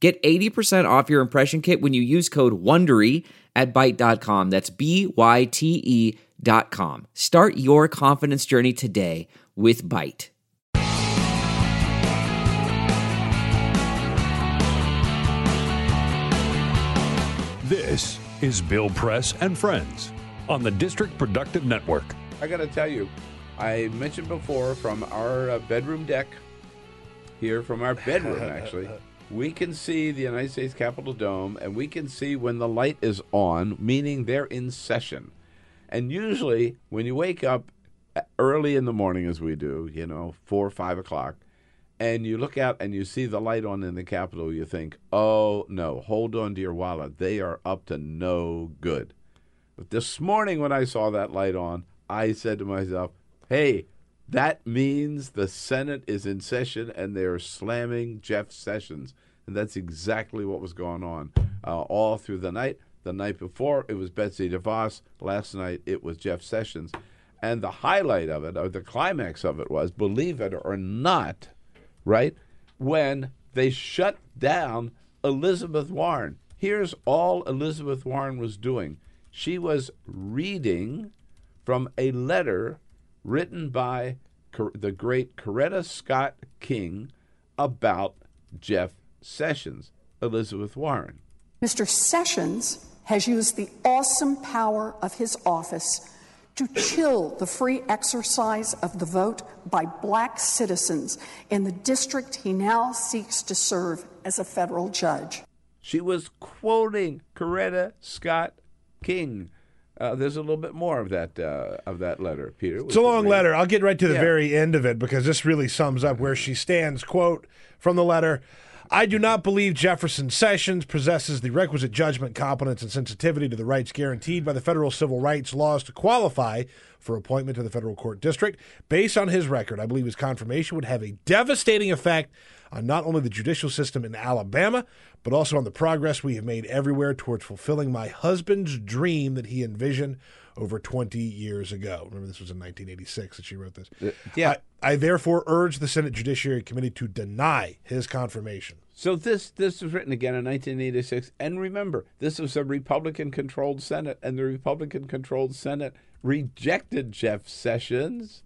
Get 80% off your impression kit when you use code WONDERY at Byte.com. That's B-Y-T-E dot com. Start your confidence journey today with Byte. This is Bill Press and Friends on the District Productive Network. I got to tell you, I mentioned before from our uh, bedroom deck here, from our bedroom actually, we can see the United States Capitol Dome and we can see when the light is on, meaning they're in session. And usually, when you wake up uh, early in the morning, as we do, you know, four or five o'clock, and you look out and you see the light on in the Capitol, you think, oh no, hold on to your wallet. They are up to no good. But this morning, when I saw that light on, I said to myself, hey, that means the Senate is in session and they're slamming Jeff Sessions. And that's exactly what was going on uh, all through the night. The night before, it was Betsy DeVos. Last night, it was Jeff Sessions. And the highlight of it, or the climax of it, was believe it or not, right? When they shut down Elizabeth Warren. Here's all Elizabeth Warren was doing she was reading from a letter written by the great Coretta Scott King about Jeff Sessions, Elizabeth Warren. Mr. Sessions has used the awesome power of his office to chill the free exercise of the vote by black citizens in the district he now seeks to serve as a federal judge. She was quoting Coretta Scott King. Uh, there's a little bit more of that uh, of that letter, Peter. It's a long letter. I'll get right to the yeah. very end of it because this really sums up where she stands. Quote from the letter. I do not believe Jefferson Sessions possesses the requisite judgment, competence, and sensitivity to the rights guaranteed by the federal civil rights laws to qualify for appointment to the federal court district. Based on his record, I believe his confirmation would have a devastating effect on not only the judicial system in Alabama, but also on the progress we have made everywhere towards fulfilling my husband's dream that he envisioned over 20 years ago. Remember, this was in 1986 that she wrote this. Uh, yeah. I, I, therefore urge the Senate Judiciary Committee to deny his confirmation. So this this was written again in 1986, and remember, this was a Republican-controlled Senate, and the Republican-controlled Senate rejected Jeff Sessions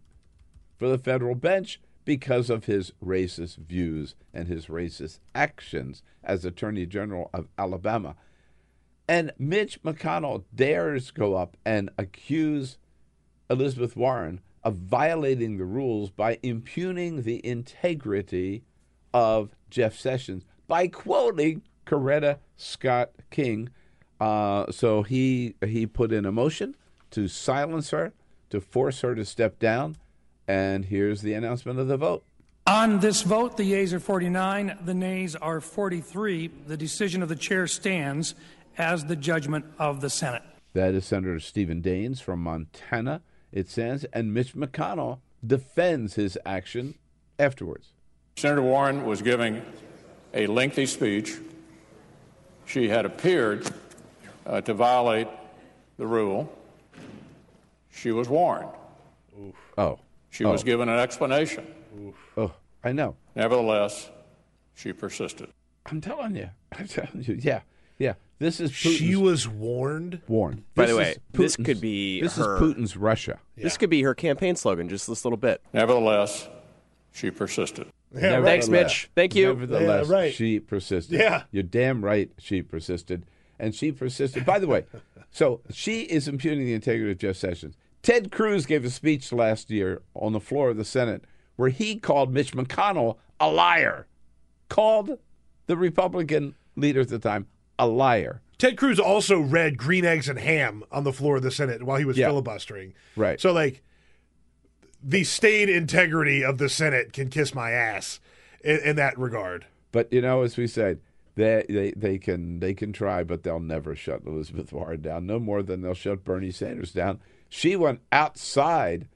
for the federal bench because of his racist views and his racist actions as Attorney General of Alabama. And Mitch McConnell dares go up and accuse Elizabeth Warren of violating the rules by impugning the integrity of Jeff Sessions by quoting Coretta Scott King. Uh, so he he put in a motion to silence her, to force her to step down, and here's the announcement of the vote. On this vote, the yeas are 49, the nays are 43. The decision of the chair stands as the judgment of the Senate. That is Senator Stephen Daines from Montana, it says, and Mitch McConnell defends his action afterwards. Senator Warren was giving a lengthy speech. She had appeared uh, to violate the rule. She was warned. Oof. Oh. She oh. was given an explanation. Oof. Oh, I know. Nevertheless, she persisted. I'm telling you. I'm telling you. Yeah. Yeah. This is Putin's, She was warned. Warned. By the way, this could be This her, is Putin's Russia. Yeah. This could be her campaign slogan, just this little bit. Nevertheless, she persisted. Yeah, Thanks, Mitch. Thank you. Nevertheless, yeah, right. she persisted. Yeah. You're damn right she persisted. And she persisted. By the way, so she is impugning the integrity of Jeff Sessions. Ted Cruz gave a speech last year on the floor of the Senate where he called Mitch McConnell a liar, called the Republican leader at the time a liar. Ted Cruz also read Green Eggs and Ham on the floor of the Senate while he was yeah. filibustering. Right. So, like, the state integrity of the Senate can kiss my ass in, in that regard. But, you know, as we said, They, they they can they can try, but they'll never shut Elizabeth Warren down. No more than they'll shut Bernie Sanders down. She went outside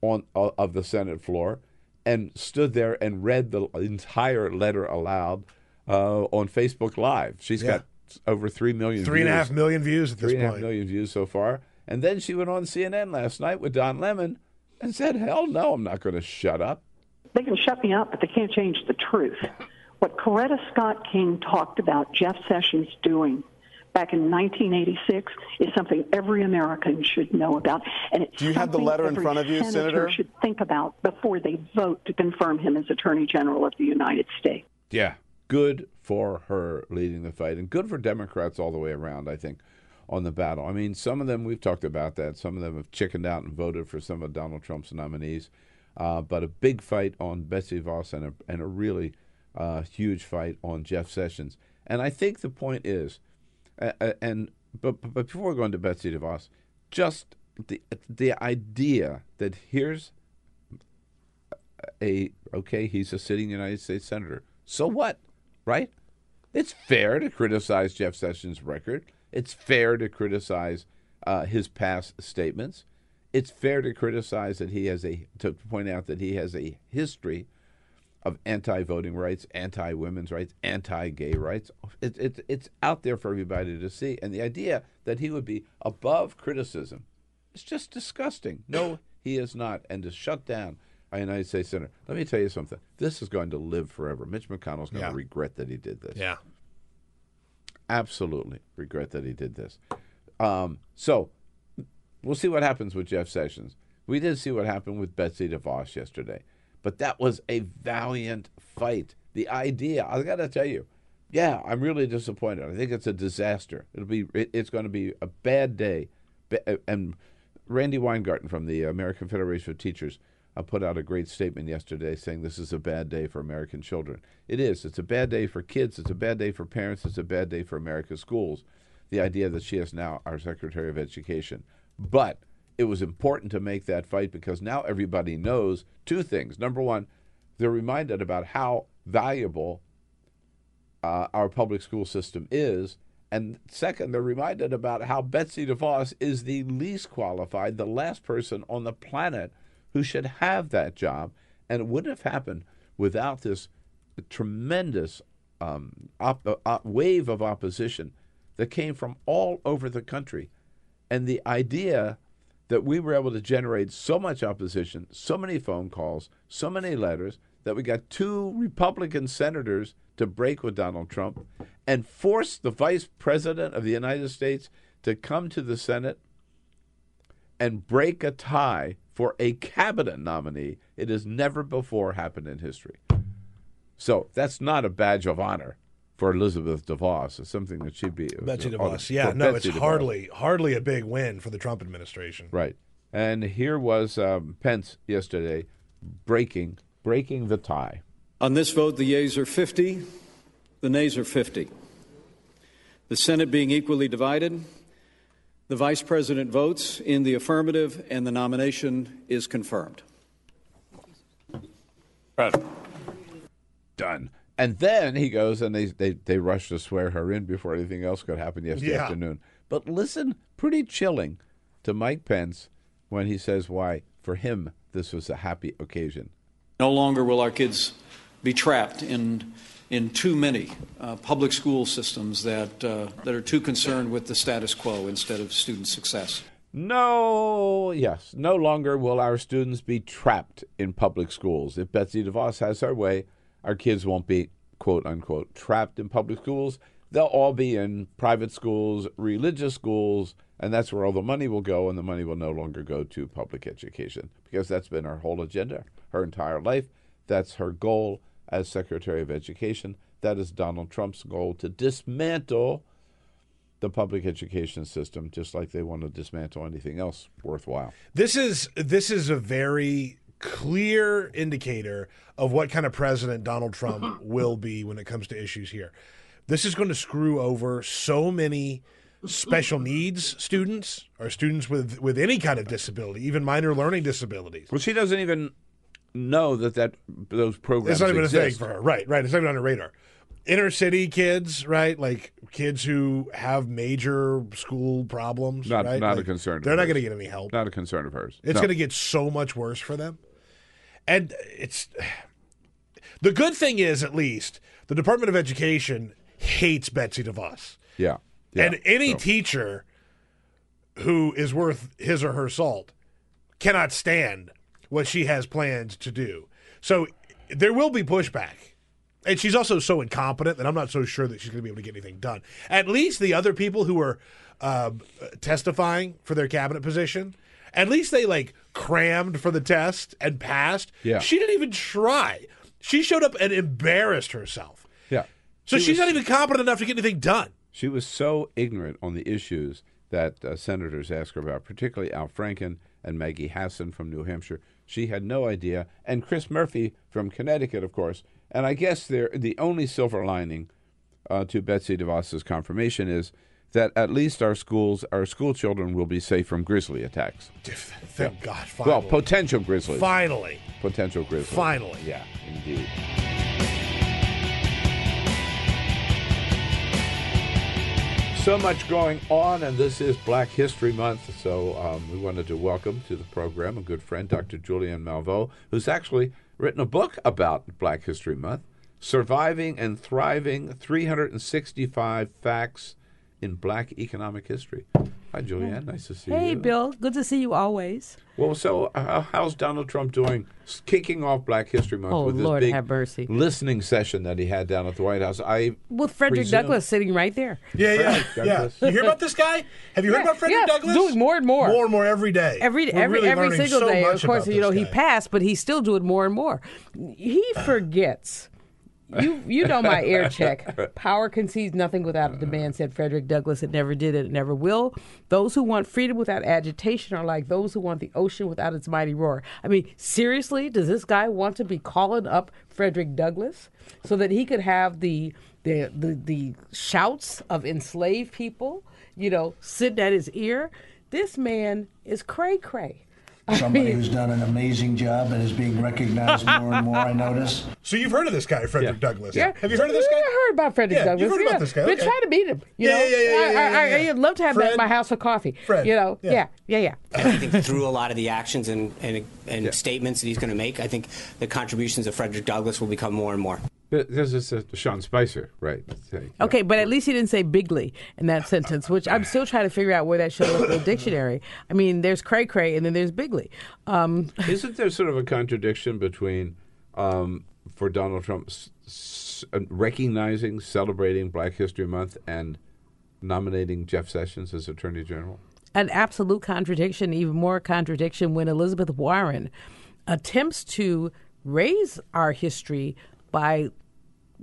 on uh, of the Senate floor and stood there and read the entire letter aloud uh, on Facebook Live. She's Yeah. got over three million, Three and a views. half million views at this three and a half point. million views so far. And then she went on CNN last night with Don Lemon and said, "Hell no, I'm not going to shut up." They can shut me up, but they can't change the truth. What Coretta Scott King talked about Jeff Sessions doing back in 1986 is something every American should know about. And it's Do you have the something letter in every front of you, senator Senator? should think about before they vote to confirm him as Attorney General of the United States. Yeah, good for her leading the fight, and good for Democrats all the way around. I think on the battle. I mean, some of them we've talked about that. Some of them have chickened out and voted for some of Donald Trump's nominees, uh, but a big fight on Betsy DeVos and a and a really uh, huge fight on Jeff Sessions. And I think the point is, uh, and but, but but before we go into Betsy DeVos, just the the idea that here's a okay, he's a sitting United States senator. So what, right? It's fair to criticize Jeff Sessions' record. It's fair to criticize uh, his past statements. It's fair to criticize that he has a to point out that he has a history of anti-voting rights, anti-women's rights, anti-gay rights. It, it, it's out there for everybody to see. And the idea that he would be above criticism is just disgusting. No, he is not. And to shut down a United States senator, let me tell you something. This is going to live forever. Mitch McConnell's going Yeah. to regret that he did this. Yeah. Absolutely regret that he did this. Um, so we'll see what happens with Jeff Sessions. We did see what happened with Betsy DeVos yesterday, but that was a valiant fight. The idea, I got to tell you, yeah, I'm really disappointed. I think it's a disaster. It'll be, it's going to be a bad day. And Randi Weingarten from the American Federation of Teachers uh, put out a great statement yesterday saying this is a bad day for American children. It is. It's a bad day for kids. It's a bad day for parents. It's a bad day for America's schools. The idea that she is now our Secretary of Education. But it was important to make that fight because now everybody knows two things. Number one, they're reminded about how valuable uh, our public school system is. And second, they're reminded about how Betsy DeVos is the least qualified, the last person on the planet who should have that job. And it wouldn't have happened without this tremendous um, op- uh, op- wave of opposition that came from all over the country. And the idea that we were able to generate so much opposition, so many phone calls, so many letters, that we got two Republican senators to break with Donald Trump and force the vice president of the United States to come to the Senate and break a tie for a cabinet nominee. It has never before happened in history. So that's not a badge of honor for Elizabeth DeVos. It's something that she'd be. Betsy DeVos. for Yeah, no, Betsy it's DeVos. hardly hardly a big win for the Trump administration. Right. And here was um, Pence yesterday breaking breaking the tie. On this vote, the yeas are 50, the nays are 50. The Senate being equally divided, the Vice President votes in the affirmative, and the nomination is confirmed. Done. And then he goes and they, they, they rush to swear her in before anything else could happen yesterday Yeah. afternoon. But listen, pretty chilling to Mike Pence when he says why, for him, this was a happy occasion. No longer will our kids be trapped in, in too many uh, public school systems that, uh, that are too concerned with the status quo instead of student success. No, yes, no longer will our students be trapped in public schools. If Betsy DeVos has her way, our kids won't be, quote unquote, trapped in public schools. They'll all be in private schools, religious schools, and that's where all the money will go, and the money will no longer go to public education because that's been her whole agenda, her entire life. That's her goal as Secretary of Education. That is Donald Trump's goal to dismantle the public education system, just like they want to dismantle anything else worthwhile. This is this is a very clear indicator of what kind of president Donald Trump will be when it comes to issues here. This is going to screw over so many special needs students or students with with any kind of disability, even minor learning disabilities. Well, she doesn't even know that that those programs It's not even exist. a thing for her. Right, right. It's not even on her radar. inner city kids, right? Like kids who have major school problems. Not right? not like, a concern. They're not going to get any help. Not a concern of hers. It's No. going to get so much worse for them. And it's the good thing is, at least, the Department of Education hates Betsy DeVos. Yeah. yeah. And any So- teacher who is worth his or her salt cannot stand what she has planned to do. So there will be pushback. And she's also so incompetent that I'm not so sure that she's going to be able to get anything done. At least the other people who are um, testifying for their cabinet position, at least they like crammed for the test and passed. Yeah. She didn't even try. She showed up and embarrassed herself. yeah. So She she's was- not even competent enough to get anything done. She was so ignorant on the issues that uh, senators asked her about, particularly Al Franken and Maggie Hassan from New Hampshire. She had no idea, and Chris Murphy from Connecticut, of course. And I guess the only silver lining uh, to Betsy DeVos's confirmation is that at least our schools, our school children, will be safe from grizzly attacks. Thank God. Finally. Well, potential grizzlies. finally. Potential grizzlies. Finally. Yeah, indeed. So much going on, and this is Black History Month. So um, we wanted to welcome to the program a good friend, Dr. Julianne Malveaux, who's actually written a book about Black History Month, Surviving and Thriving 365 Facts in Black Economic History. Hi, Julianne. Nice to see you. Hey, Bill. Good to see you always. Well, so uh, how's Donald Trump doing? Kicking off Black History Month Oh, with this Lord big have mercy. listening session that he had down at the White House. I With Frederick presume- Douglass sitting right there. Yeah, yeah, yeah. You hear about this guy? Have you heard Yeah, about Frederick yeah, Douglass? doing more and more. more and more every day. Every We're every really every single so day. Of course, you know this he passed, but he's still doing more and more. He forgets. You you know my air check. Power concedes nothing without a demand, said Frederick Douglass. It never did, it never will. Those who want freedom without agitation are like those who want the ocean without its mighty roar. I mean, seriously, does this guy want to be calling up Frederick Douglass so that he could have the the the, the shouts of enslaved people, you know, sitting at his ear? This man is cray cray. Somebody who's done an amazing job and is being recognized more and more, I notice. So you've heard of this guy, Frederick Douglass? Yeah. Have you heard of this guy? Yeah, I heard about Frederick Yeah, Douglass. you've heard yeah. about this guy, Been okay. trying to meet him. You Yeah, know? yeah, yeah, yeah, I, yeah, I, yeah, yeah. would love to have that Fred? at my house for coffee. Fred, You know? yeah. Yeah, yeah, yeah. I think through a lot of the actions and, and, and statements that he's going to make, I think the contributions of Frederick Douglass will become more and more. Th- This is uh, Sean Spicer, right? Okay, but at least he didn't say bigly in that sentence, which I'm still trying to figure out where that shows up in the dictionary. I mean, there's cray cray and then there's bigly. Um, Isn't there sort of a contradiction between, um, for Donald Trump, s- s- uh, recognizing, celebrating Black History Month and nominating Jeff Sessions as Attorney General? an absolute contradiction, even more contradiction when Elizabeth Warren attempts to raise our history by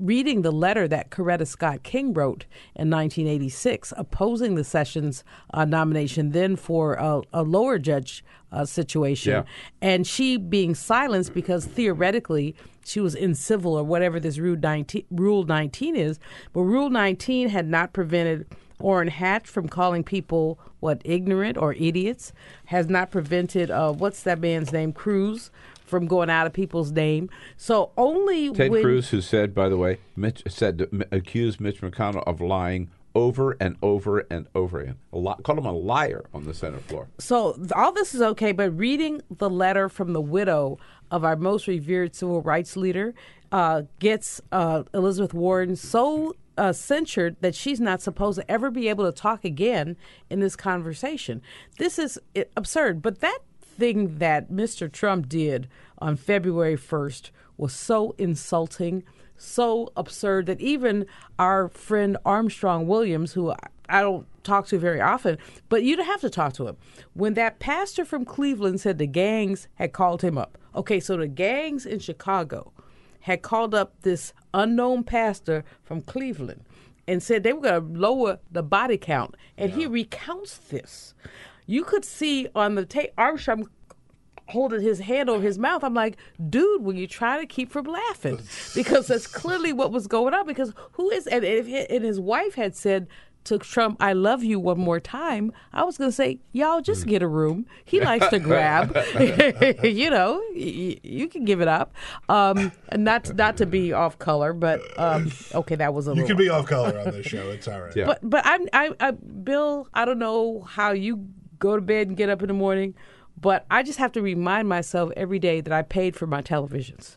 reading the letter that Coretta Scott King wrote in 1986, opposing the Sessions uh, nomination, then for a, a lower judge uh, situation, Yeah. and she being silenced because theoretically she was in civil or whatever this Rule 19, Rule 19 is. But Rule 19 had not prevented Orrin Hatch from calling people what ignorant or idiots, has not prevented uh, what's that man's name Cruz from going out of people's name. So only Ted when, Cruz, who said, by the way, Mitch said accused Mitch McConnell of lying over and over and over again. A lot, called him a liar on the Senate floor. So all this is okay, but reading the letter from the widow of our most revered civil rights leader uh, gets uh, Elizabeth Warren so uh, censured that she's not supposed to ever be able to talk again in this conversation. This is absurd. But that thing that Mr. Trump did on February 1st was so insulting, so absurd that even our friend Armstrong Williams, who I- I don't talk to very often, but you'd have to talk to him. When that pastor from Cleveland said the gangs had called him up. Okay, so the gangs in Chicago had called up this unknown pastor from Cleveland and said they were going to lower the body count. And he recounts this. You could see on the tape, Armstrong holding his hand over his mouth. I'm like, dude, will you try to keep from laughing? Because that's clearly what was going on. Because who is, and, if, and his wife had said, to Trump, I love you one more time, I was going to say, y'all just get a room. He likes to grab. you know, y- you can give it up. Um, not not to be off color, but um, okay, that was a little. You can be off color on this show. It's all right. Yeah. But but I'm I, I Bill. I don't know how you go to bed and get up in the morning, but I just have to remind myself every day that I paid for my televisions.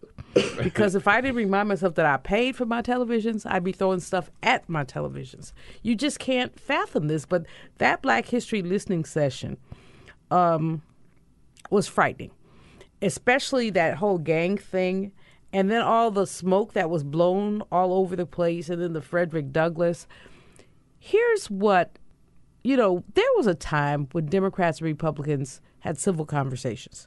because if I didn't remind myself that I paid for my televisions, I'd be throwing stuff at my televisions. You just can't fathom this. But that Black History listening session um, was frightening, especially that whole gang thing. And then all the smoke that was blown all over the place, and then the Frederick Douglass here's what you know there was a time when democrats and republicans had civil conversations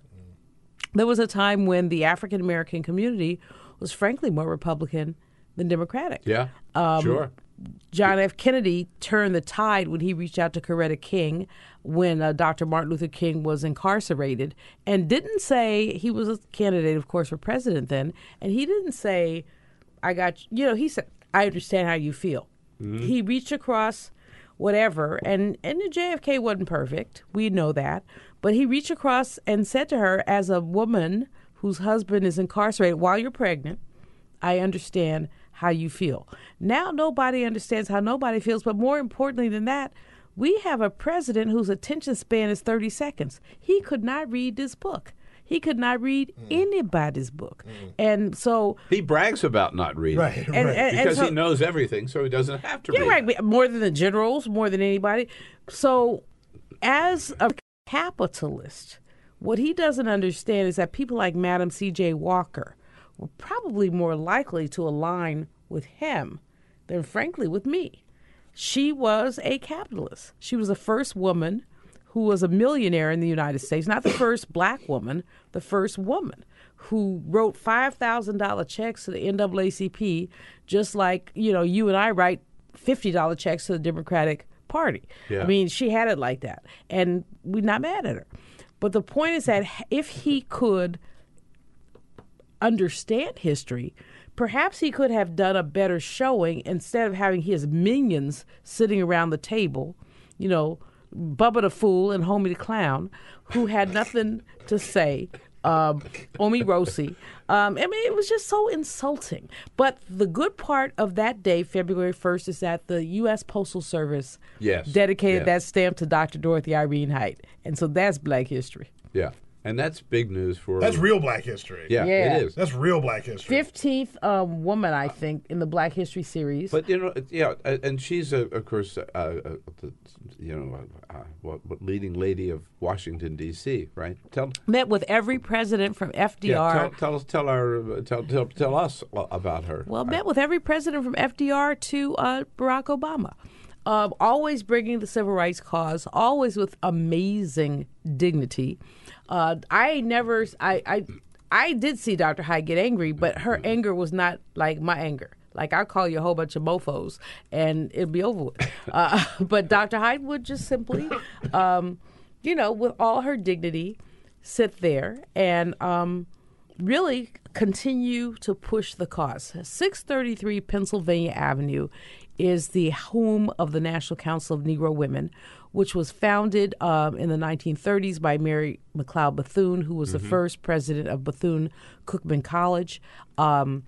there was a time when the african american community was frankly more republican than democratic Yeah. Um, sure. John F. Kennedy turned the tide when he reached out to Coretta King when uh, Dr. Martin Luther King was incarcerated and didn't say he was a candidate, of course, for president then. And he didn't say, I got, you know, he said, I understand how you feel. He reached across whatever, and, and JFK wasn't perfect. We know that. But he reached across and said to her, as a woman whose husband is incarcerated while you're pregnant, I understand how you feel. Now nobody understands how nobody feels, but more importantly than that, we have a president whose attention span is 30 seconds. He could not read this book. He could not read mm. anybody's book. Mm. And so He brags about not reading. Right, right. and- and because so- he knows everything, so he doesn't have to Yeah, read. right. More than the generals, more than anybody. So, as a capitalist, what he doesn't understand is that people like Madam C.J. Walker were probably more likely to align with him than, frankly, with me. She was a capitalist. She was the first woman who was a millionaire in the United States, not the first black woman, the first woman who wrote $5,000 checks to the NAACP, just like, you know, you and I write $50 checks to the Democratic Party. Yeah. I mean, she had it like that. And we're not mad at her. But the point is that if he could understand history, perhaps he could have done a better showing instead of having his minions sitting around the table, you know, Bubba the Fool and Homie the Clown, who had nothing to say. Um, Omarosa. Um, I mean, it was just so insulting. But the good part of that day, February 1st, is that the U.S. Postal Service Yes, dedicated yes. that stamp to Dr. Dorothy Irene Height. And so that's black history. Yeah, and that's big news for. That's real black history. Yeah, Yeah. it is. That's real black history. Fifteenth um, woman, I think, in the Black History series. But you know, yeah, a- and she's a, of course, uh, uh, the, you know, uh, what, what leading lady of Washington D.C. Right? Tell Met with every president from FDR. yeah, tell tell us tell our tell tell, tell us about her. well, met with every president from FDR to uh, Barack Obama. Um, always bringing the civil rights cause, always with amazing dignity. Uh, I never, I, I, I did see Dr. Height get angry, but her anger was not like my anger. Like I call you a whole bunch of mofo's, and it'd be over with. Uh, but Dr. Height would just simply, um, you know, with all her dignity, sit there and um, really continue to push the cause. 633 Pennsylvania Avenue is the home of the National Council of Negro Women, which was founded um, in the 1930s by Mary McLeod Bethune, who was the Mhm. first president of Bethune Cookman College. Um,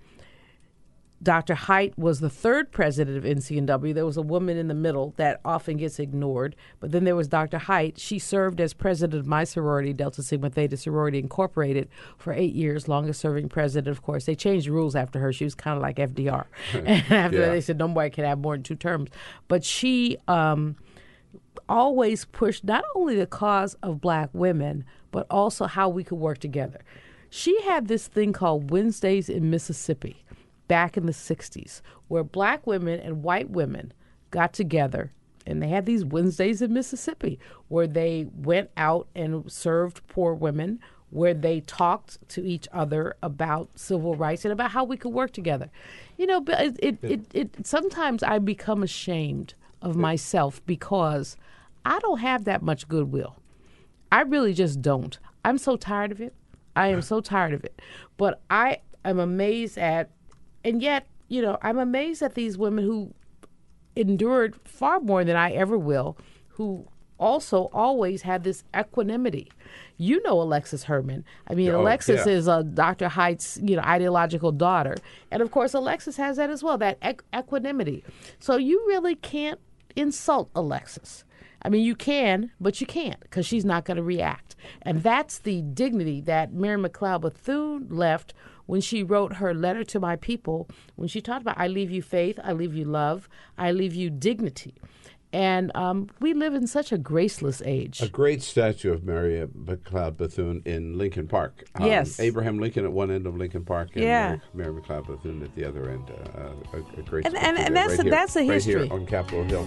Dr. Height was the third president of NCNW. There was a woman in the middle that often gets ignored, but then there was Dr. Height. She served as president of my sorority, Delta Sigma Theta Sorority Incorporated, for eight years, longest serving president, of course. They changed the rules after her. She was kind of like FDR. and after Yeah. that, they said nobody can have more than two terms. But she um, always pushed not only the cause of black women, but also how we could work together. She had this thing called Wednesdays in Mississippi back in the 60s, where black women and white women got together and they had these Wednesdays in Mississippi where they went out and served poor women, where they talked to each other about civil rights and about how we could work together. You know, but it, it, it, it sometimes I become ashamed of myself because I don't have that much goodwill. I really just don't. I'm so tired of it. I am so tired of it. But I am amazed at, and yet, you know, I'm amazed at these women who endured far more than I ever will, who also always had this equanimity. You know Alexis Herman. I mean, Oh, Alexis yeah. is uh, Dr. Height's, you know, ideological daughter, and of course, Alexis has that as well, that equ- equanimity. So you really can't insult Alexis. I mean, you can, but you can't because she's not going to react. And that's the dignity that Mary McLeod Bethune left when she wrote her letter to my people, when she talked about, I leave you faith, I leave you love, I leave you dignity. And um, we live in such a graceless age. A great statue of Mary McLeod Bethune in Lincoln Park. Um, Yes. Abraham Lincoln at one end of Lincoln Park, and Yeah. Mary, Mary McLeod Bethune at the other end. Uh, a, a great And- and- and that's right a- here, that's a right here on Capitol Hill.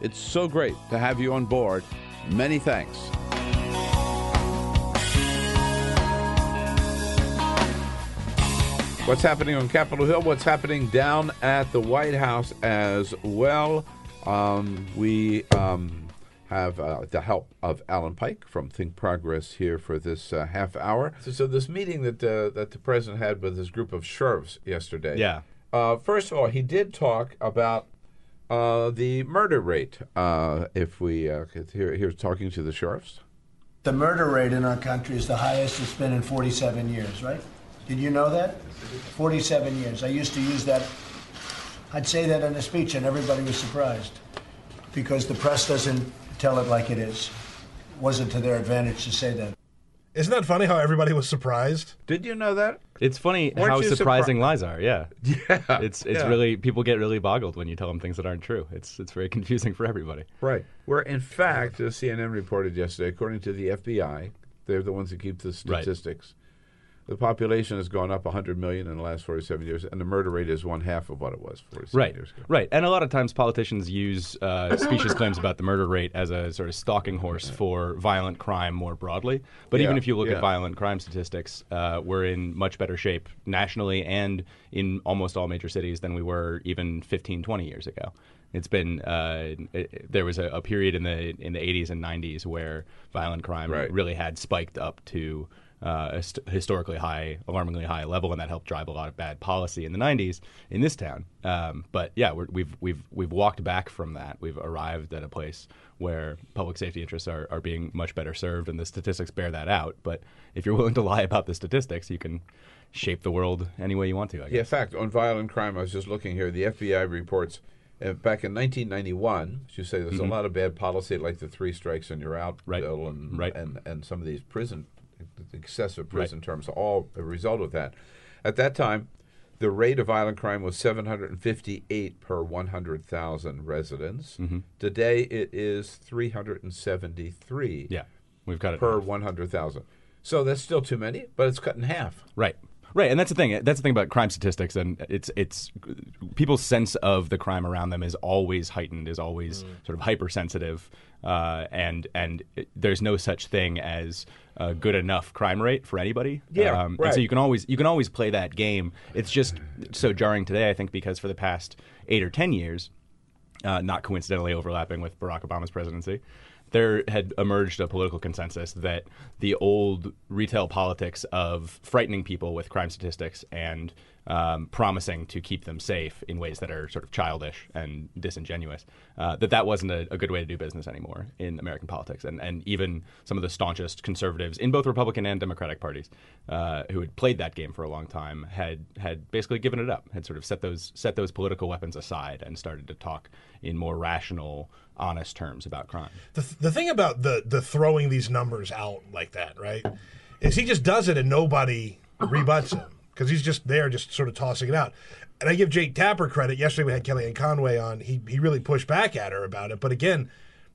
It's so great to have you on board. Many thanks. What's happening on Capitol Hill? What's happening down at the White House as well? Um, we um, have uh, the help of Alan Pyke from Think Progress here for this uh, half hour. So, so this meeting that uh, that the president had with this group of sheriffs yesterday. Yeah. Uh, first of all, he did talk about uh, the murder rate. Uh, if we uh, here, here's talking to the sheriffs. The murder rate in our country is the highest it's been in 47 years, right? Did you know that? 47 years. I used to use that. I'd say that in a speech, and everybody was surprised because the press doesn't tell it like it is. It wasn't to their advantage to say that. Isn't that funny how everybody was surprised? Did you know that? It's funny Weren't how surprising surpri- lies are. Yeah, Yeah, It's it's yeah. really people get really boggled when you tell them things that aren't true. It's it's very confusing for everybody. Right. Where, in fact, as CNN reported yesterday, according to the FBI, they're the ones that keep the Right. Statistics. The population has gone up 100 million in the last 47 years, and the murder rate is one half of what it was 47 Right, years ago. right, and a lot of times politicians use uh, specious claims about the murder rate as a sort of stalking horse for violent crime more broadly. But even if you look yeah. at violent crime statistics, uh, we're in much better shape nationally and in almost all major cities than we were even 15, 20 years ago. It's been uh, it, there was a, a period in the in the 80s and 90s where violent crime Right. really had spiked up to uh, a st- historically high, alarmingly high level, and that helped drive a lot of bad policy in the '90s in this town. Um, but yeah, we're, we've we've we've walked back from that. We've arrived at a place where public safety interests are, are being much better served, and the statistics bear that out. But if you're willing to lie about the statistics, you can shape the world any way you want to. I guess. Yeah, in fact, on violent crime, I was just looking here. The FBI reports uh, back in 1991, as you say, there's Mhm. a lot of bad policy, like the three strikes and you're out Right. bill, and, Right. and and some of these prison excessive Right. prison terms, all a result of that. At that time, the rate of violent crime was 758 per 100,000 residents. Mhm. Today, it is 373. Yeah, we've got it per 100,000. So that's still too many, but it's cut in half. Right. Right, and that's the thing. That's the thing about crime statistics, and it's it's people's sense of the crime around them is always heightened, is always sort of hypersensitive, uh, and and it, there's no such thing as a good enough crime rate for anybody. Yeah, um, and right. so you can always you can always play that game. It's just so jarring today, I think, because for the past eight or ten years, uh, not coincidentally overlapping with Barack Obama's presidency, there had emerged a political consensus that the old retail politics of frightening people with crime statistics and um, promising to keep them safe in ways that are sort of childish and disingenuous, uh, that that wasn't a, a good way to do business anymore in American politics. And, and even some of the staunchest conservatives in both Republican and Democratic parties uh, who had played that game for a long time had had basically given it up, had sort of set those set those political weapons aside and started to talk in more rational, honest terms about crime. The, the thing about the the throwing these numbers out like that, right, is he just does it and nobody rebuts him because he's just there, just sort of tossing it out. And I give Jake Tapper credit. Yesterday we had Kellyanne Conway on. He he really pushed back at her about it. But again,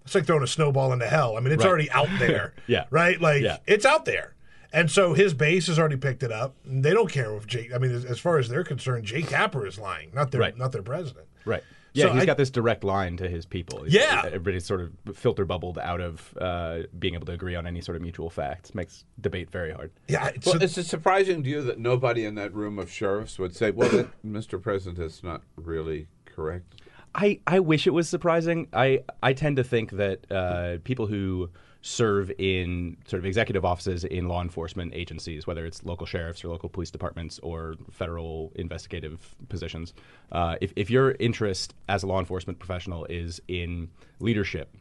it's like throwing a snowball into hell. I mean, it's Right. already out there. Yeah. Right. Like Yeah. it's out there. And so his base has already picked it up. They don't care if Jake. I mean, as, as far as they're concerned, Jake Tapper is lying, not their Right. not their president. Right. Yeah, So he's I- got this direct line to his people. Yeah. everybody's sort of filter bubbled out of uh, being able to agree on any sort of mutual facts. Makes debate very hard. Yeah, Well, is it surprising to you that nobody in that room of sheriffs would say, "Well, that, Mr. President, that's not really correct"? I, I wish it was surprising. I, I tend to think that uh, people who serve in sort of executive offices in law enforcement agencies, whether it's local sheriffs or local police departments or federal investigative positions, uh, if, if your interest as a law enforcement professional is in leadership,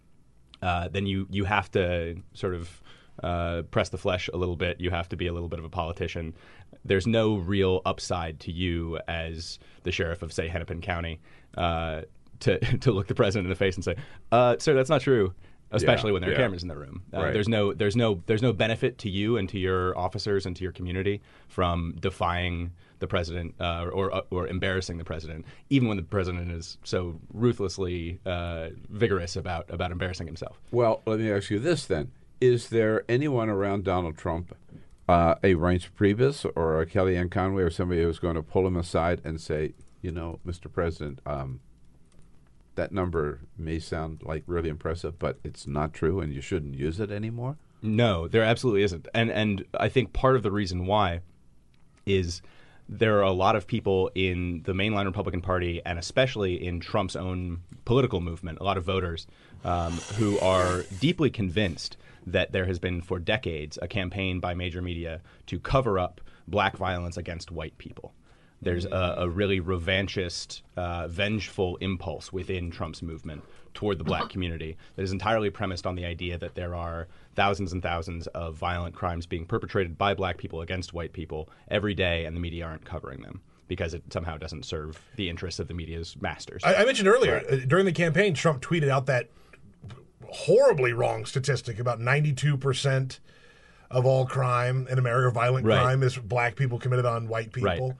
uh, then you, you have to sort of uh, press the flesh a little bit. You have to be a little bit of a politician. There's no real upside to you as the sheriff of, say, Hennepin County uh, to to look the president in the face and say, uh, "Sir, that's not true." Especially Yeah, when there are yeah. cameras in the room. Uh, Right. There's no there's no there's no benefit to you and to your officers and to your community from defying the president uh, or or embarrassing the president, even when the president is so ruthlessly uh, vigorous about about embarrassing himself. Well, let me ask you this then: Is there anyone around Donald Trump, uh, a Reince Priebus or a Kellyanne Conway or somebody who's going to pull him aside and say, you know, Mr. President, um, that number may sound like really impressive, but it's not true, and you shouldn't use it anymore? No, there absolutely isn't. And and I think part of the reason why is there are a lot of people in the mainline Republican Party and especially in Trump's own political movement, a lot of voters um, who are deeply convinced that there has been for decades a campaign by major media to cover up black violence against white people. There's a, a really revanchist, uh, vengeful impulse within Trump's movement toward the black community that is entirely premised on the idea that there are thousands and thousands of violent crimes being perpetrated by black people against white people every day, and the media aren't covering them because it somehow doesn't serve the interests of the media's masters. I, I mentioned earlier uh, during the campaign, Trump tweeted out that horribly wrong statistic about 92% of all crime in America, violent Right. crime, is black people committed on white people. Right.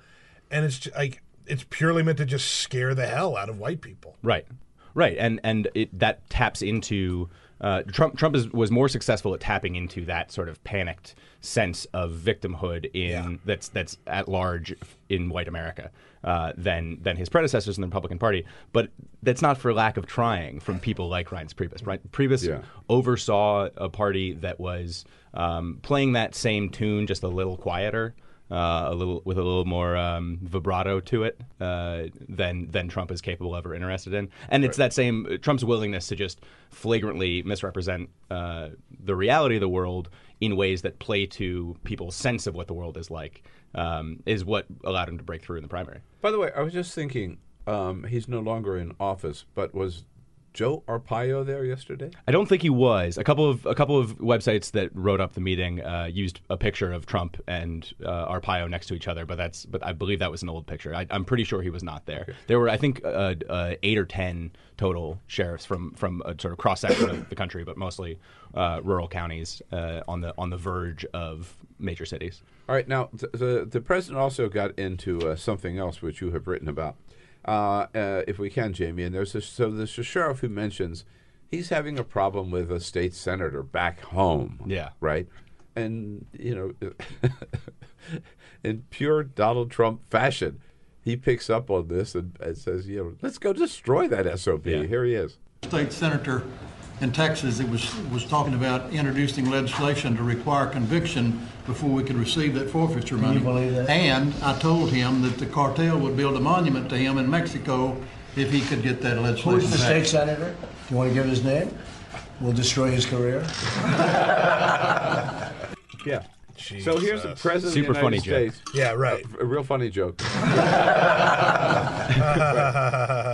And it's ju- like, it's purely meant to just scare the hell out of white people. Right, right, and and it, that taps into uh, Trump. Trump is, was more successful at tapping into that sort of panicked sense of victimhood in that's that's at large in white America uh, than than his predecessors in the Republican Party. But that's not for lack of trying from people like Reince Priebus. Right, Priebus Yeah. oversaw a party that was um, playing that same tune just a little quieter uh, a little with a little more um, vibrato to it uh, than than Trump is capable of or interested in, and it's that same Trump's willingness to just flagrantly misrepresent uh, the reality of the world in ways that play to people's sense of what the world is like um, is what allowed him to break through in the primary. By the way, I was just thinking, um, he's no longer in office, but was Joe Arpaio there yesterday? I don't think he was. A couple of a couple of websites that wrote up the meeting uh, used a picture of Trump and uh, Arpaio next to each other, but that's but I believe that was an old picture. I, I'm pretty sure he was not there. There were I think uh, uh, eight or ten total sheriffs from from a sort of cross section of the country, but mostly uh, rural counties uh, on the on the verge of major cities. All right, now th- the the president also got into uh, something else which you have written about, uh, uh, if we can, Jamie. And there's this, so there's a sheriff who mentions he's having a problem with a state senator back home. Yeah. right, and you know, in pure Donald Trump fashion, he picks up on this and, and says, you know, let's go destroy that sob. Here he is. state senator in Texas that was, was talking about introducing legislation to require conviction before we could receive that forfeiture Can money. you believe that? And I told him that the cartel would build a monument to him in Mexico if he could get that legislation Who's the back. state senator? Do you want to give his name? We'll destroy his career. Yeah. So here's the president Super of the funny United joke. States. Yeah, right. A, a real funny joke.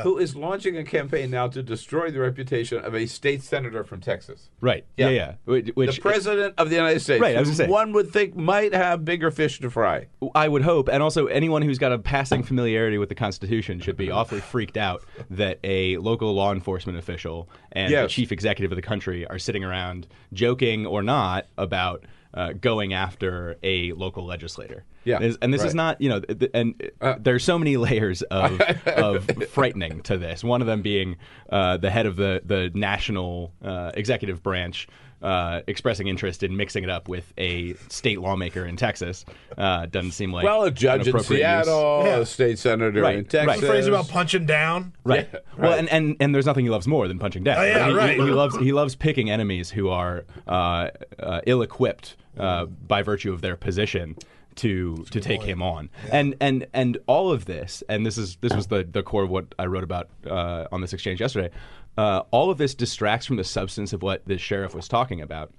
Who is launching a campaign now to destroy the reputation of a state senator from Texas? Right. Yeah. Yeah. Which, which the president of the United States. Right, I was say. One would think might have bigger fish to fry. I would hope, and also anyone who's got a passing familiarity with the Constitution should be awfully freaked out that a local law enforcement official and the chief executive of the country are sitting around joking or not about uh, going after a local legislator. Yeah, Is- and this is not, you know, th- th- and uh, there's so many layers of, of frightening to this. One of them being uh, the head of the the national uh, executive branch. Uh, expressing interest in mixing it up with a state lawmaker in Texas uh, doesn't seem like well, a an judge in. Seattle, Yeah. a state senator Right, in right. Texas. The phrase about punching down. Right. Yeah, Well, and, and and there's nothing he loves more than punching down. Oh, yeah, he, he- right. He, loves he loves picking enemies who are uh, uh, ill-equipped uh, by virtue of their position to to take him on. And and and all of this, and this is this was the the core of what I wrote about uh, on this exchange yesterday. Uh, all of this distracts from the substance of what the sheriff was talking about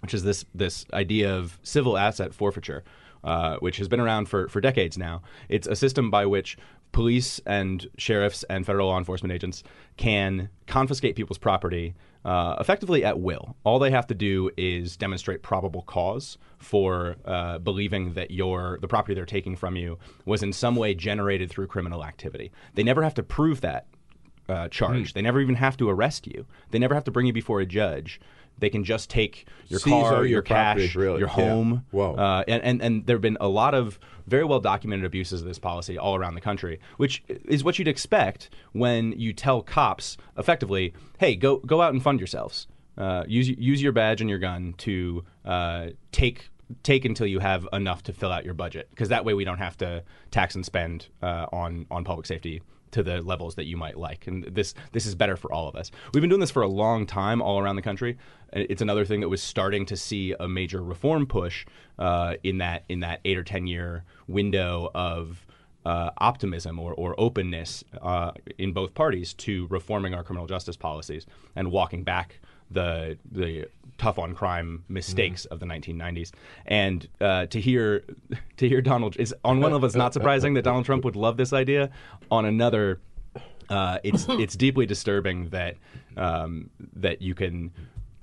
which is this this idea of civil asset forfeiture, uh, which has been around for, for decades now. It's a system by which police and sheriffs and federal law enforcement agents can confiscate people's property uh, effectively at will. All they have to do is demonstrate probable cause for uh, believing that your the property they're taking from you was in some way generated through criminal activity. They never have to prove that uh, charge. They never even have to arrest you. They never have to bring you before a judge. They can just take your Seize car, your, your property, cash, really. your Yeah. home. Whoa. Uh, and, and, and there have been a lot of very well documented abuses of this policy all around the country, which is what you'd expect when you tell cops effectively, hey, go, go out and fund yourselves. Uh, use, use your badge and your gun to uh, take take until you have enough to fill out your budget because that way we don't have to tax and spend uh, on on public safety to the levels that you might like. And this this is better for all of us. We've been doing this for a long time all around the country. It's another thing that was starting to see a major reform push uh, in that in that eight or ten year window of uh, optimism or, or openness uh, in both parties to reforming our criminal justice policies and walking back the the tough on crime mistakes of the 1990s. And uh, to hear to hear Donald is on one level, it's not surprising that Donald Trump would love this idea. On another, uh, it's it's deeply disturbing that um, that you can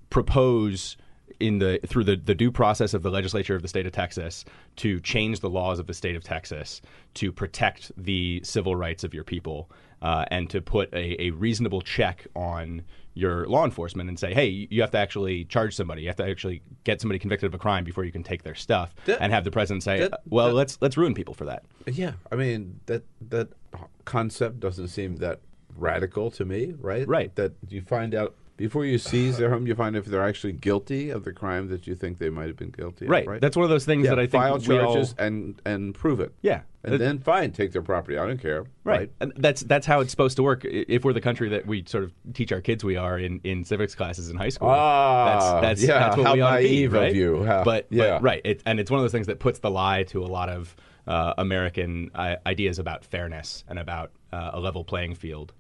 propose in the through the, the due process of the legislature of the state of Texas to change the laws of the state of Texas to protect the civil rights of your people uh, and to put a, a reasonable check on your law enforcement and say, hey, you have to actually charge somebody, you have to actually get somebody convicted of a crime before you can take their stuff, That- and have the president say, that- "Uh, well, that- let's let's ruin people for that. Yeah, I mean that that concept doesn't seem that radical to me, right? Right. That you find out before you seize their home, you find if they're actually guilty of the crime that you think they might have been guilty. of, Right. Right. That's one of those things Yeah, that I think file we all- charges and and prove it. Yeah. And then fine, take their property. I don't care. Right. And that's that's how it's supposed to work. If we're the country that we sort of teach our kids we are in, in civics classes in high school. Ah, that's that's, yeah, that's what how we ought to be, naive of right? you. How- but, yeah. but right, it, and it's one of those things that puts the lie to a lot of uh, American uh, ideas about fairness and about uh, a level playing field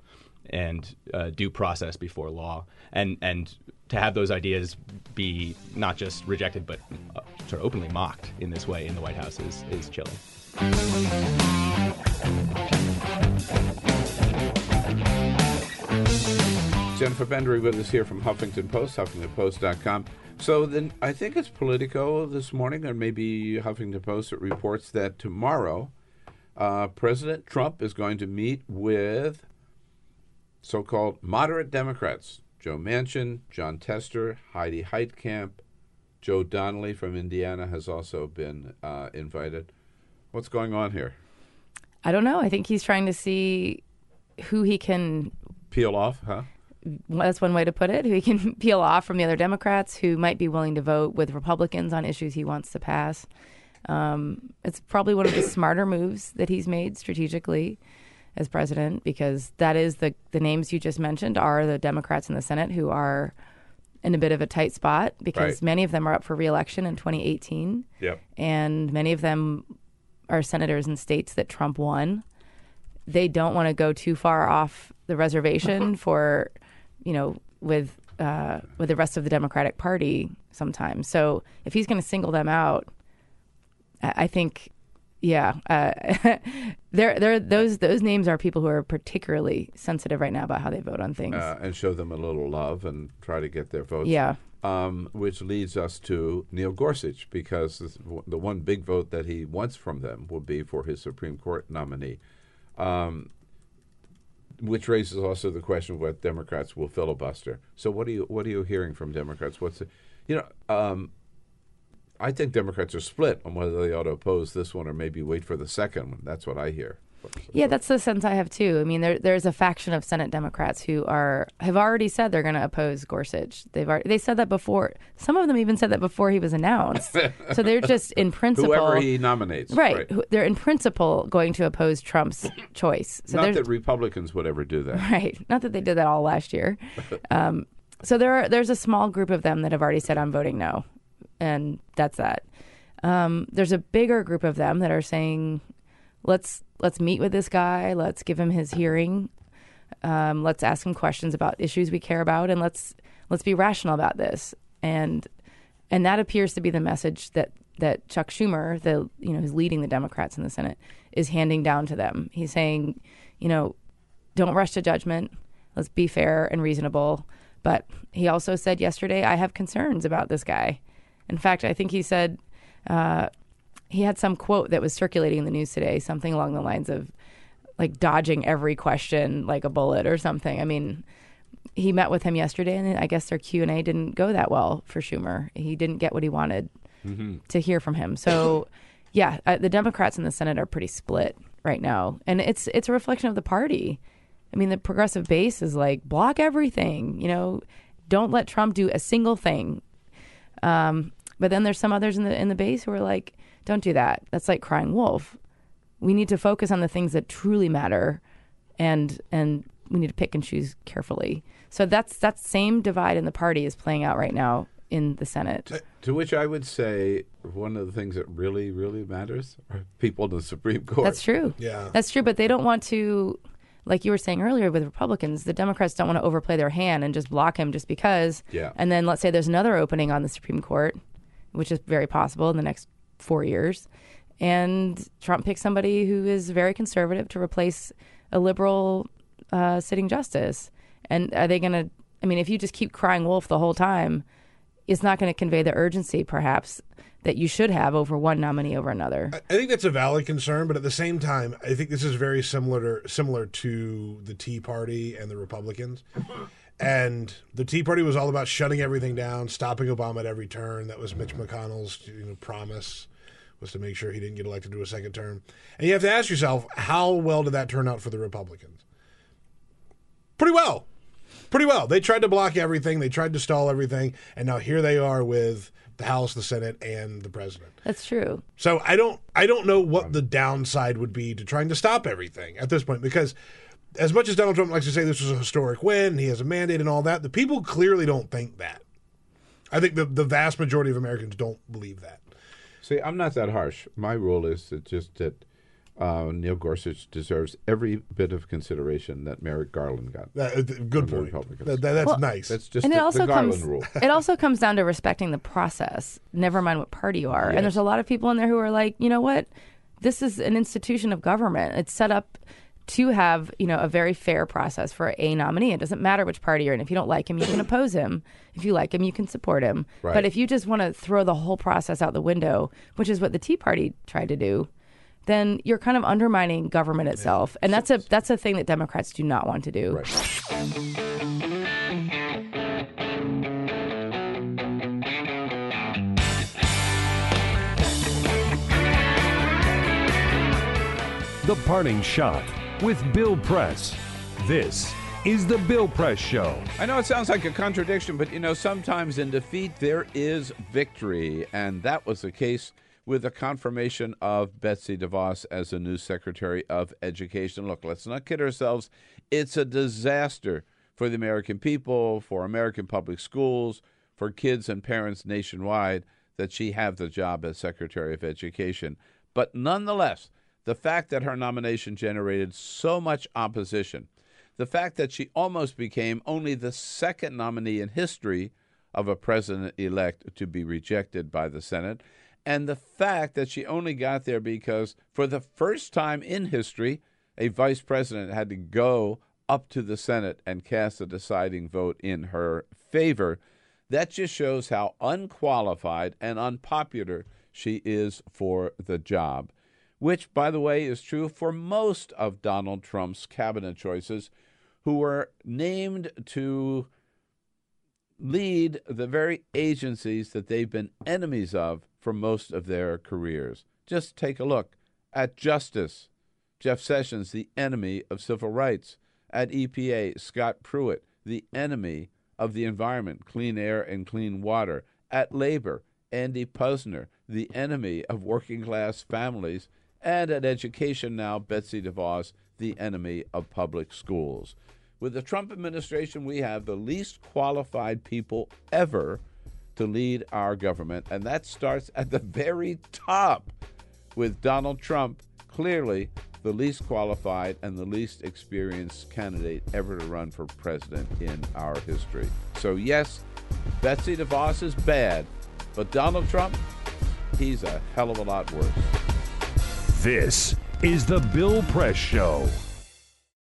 and uh, due process before law, and and to have those ideas be not just rejected but uh, sort of openly mocked in this way in the White House is is chilling. Jennifer Bendery with us here from Huffington Post, HuffingtonPost.com. So then I think it's Politico this morning, or maybe Huffington Post, that reports that tomorrow uh, President Trump is going to meet with so called moderate Democrats Joe Manchin, Jon Tester, Heidi Heitkamp, Joe Donnelly from Indiana has also been uh, invited. What's going on here? I don't know. I think he's trying to see who he can. Peel off, huh? That's one way to put it. Who he can peel off from the other Democrats who might be willing to vote with Republicans on issues he wants to pass. Um, it's probably one of the smarter moves that he's made strategically as president because that is the the names you just mentioned are the Democrats in the Senate who are in a bit of a tight spot because Right. many of them are up for reelection in 2018 Yep. and many of them are senators in states that Trump won. They don't want to go too far off the reservation for, you know, with uh, with the rest of the Democratic Party sometimes. So if he's going to single them out, I I think, yeah, uh, there, there, those those names are people who are particularly sensitive right now about how they vote on things. uh, and show them a little love and try to get their votes. Yeah. Um, which leads us to Neil Gorsuch, because this, the one big vote that he wants from them will be for his Supreme Court nominee, um, which raises also the question of what Democrats will filibuster. So, what are you what are you hearing from Democrats? What's the, you know, um, I think Democrats are split on whether they ought to oppose this one or maybe wait for the second one. That's what I hear. Yeah, that's the sense I have too. I mean, there, there's a faction of Senate Democrats who are have already said they're going to oppose Gorsuch. They've already, they said that before. Some of them even said that before he was announced. so they're just in principle, whoever he nominates, right? right. They're in principle going to oppose Trump's choice. So Not that Republicans would ever do that. right. Not that they did that all last year. Um, so there are, there's a small group of them that have already said I'm voting no, and that's that. Um, there's a bigger group of them that are saying let's let's meet with this guy, let's give him his hearing, um, let's ask him questions about issues we care about, and let's let's be rational about this. And and that appears to be the message that that Chuck Schumer, the you know who's leading the Democrats in the Senate, is handing down to them. He's saying, you know, don't rush to judgment. Let's be fair and reasonable. But he also said yesterday, I have concerns about this guy. In fact, I think he said uh, he had some quote that was circulating in the news today, something along the lines of like dodging every question like a bullet or something. I mean, he met with him yesterday, and I guess their Q and A didn't go that well for Schumer. He didn't get what he wanted Mhm. to hear from him. So, yeah, uh, the Democrats in the Senate are pretty split right now, and it's it's a reflection of the party. I mean, the progressive base is like block everything. You know, don't let Trump do a single thing. Um, but then there's some others in the in the base who are like, don't do that. That's like crying wolf. We need to focus on the things that truly matter, and and we need to pick and choose carefully. So that's that same divide in the party is playing out right now in the Senate. To which I would say one of the things that really, really matters are people in the Supreme Court. That's true. Yeah. That's true, but they don't want to, like you were saying earlier with Republicans, the Democrats don't want to overplay their hand and just block him just because. Yeah. And then let's say there's another opening on the Supreme Court, which is very possible in the next four years, and Trump picks somebody who is very conservative to replace a liberal uh, sitting justice. And are they going to? I mean, if you just keep crying wolf the whole time, it's not going to convey the urgency, perhaps, that you should have over one nominee over another. I think that's a valid concern, but at the same time, I think this is very similar similar to the Tea Party and the Republicans. And the Tea Party was all about shutting everything down, stopping Obama at every turn. That was Mitch McConnell's you know, promise was to make sure he didn't get elected to a second term. And you have to ask yourself, how well did that turn out for the Republicans? Pretty well. Pretty well. They tried to block everything, they tried to stall everything, and now here they are with the House, the Senate, and the president. That's true. So I don't I don't know what the downside would be to trying to stop everything at this point because as much as Donald Trump likes to say this was a historic win, he has a mandate and all that, the people clearly don't think that. I think the the vast majority of Americans don't believe that. See, I'm not that harsh. My rule is that just that uh, Neil Gorsuch deserves every bit of consideration that Merrick Garland got. That- uh, good from the point. That- that- that's Well, nice. That's just and the, it also the Garland comes rule. it also comes down to respecting the process never mind what party you are and there's a lot of people in there who are like you know what this is an institution of government it's set up to have you know a very fair process for a nominee. It doesn't matter which party you're in. If you don't like him you can oppose him. If you like him you can support him. Right. but if you just want to throw the whole process out the window which is what the tea party tried to do then you're kind of undermining government itself. And that's a that's a thing that democrats do not want to do. The Parting Shot with Bill Press. This is The Bill Press Show. I know it sounds like a contradiction, but you know, sometimes in defeat there is victory. And that was the case with the confirmation of Betsy DeVos as the new Secretary of Education. Look, let's not kid ourselves. It's a disaster for the American people, for American public schools, for kids and parents nationwide that she have the job as Secretary of Education. But nonetheless, the fact that her nomination generated so much opposition, the fact that she almost became only the second nominee in history of a president elect to be rejected by the Senate, and the fact that she only got there because, for the first time in history, a vice president had to go up to the Senate and cast a deciding vote in her favor. That just shows how unqualified and unpopular she is for the job, which, by the way, is true for most of Donald Trump's cabinet choices, who were named to lead the very agencies that they've been enemies of for most of their careers. Just take a look at Justice, Jeff Sessions, the enemy of civil rights, at EPA, Scott Pruitt, the enemy of the environment, clean air and clean water, at labor, Andy Puzder, the enemy of working class families, and at education now, Betsy DeVos, the enemy of public schools. With the Trump administration, we have the least qualified people ever to lead our government, and that starts at the very top with Donald Trump clearly the least qualified and the least experienced candidate ever to run for president in our history. So, yes, Betsy DeVos is bad, but Donald Trump, he's a hell of a lot worse. This is the Bill Press Show.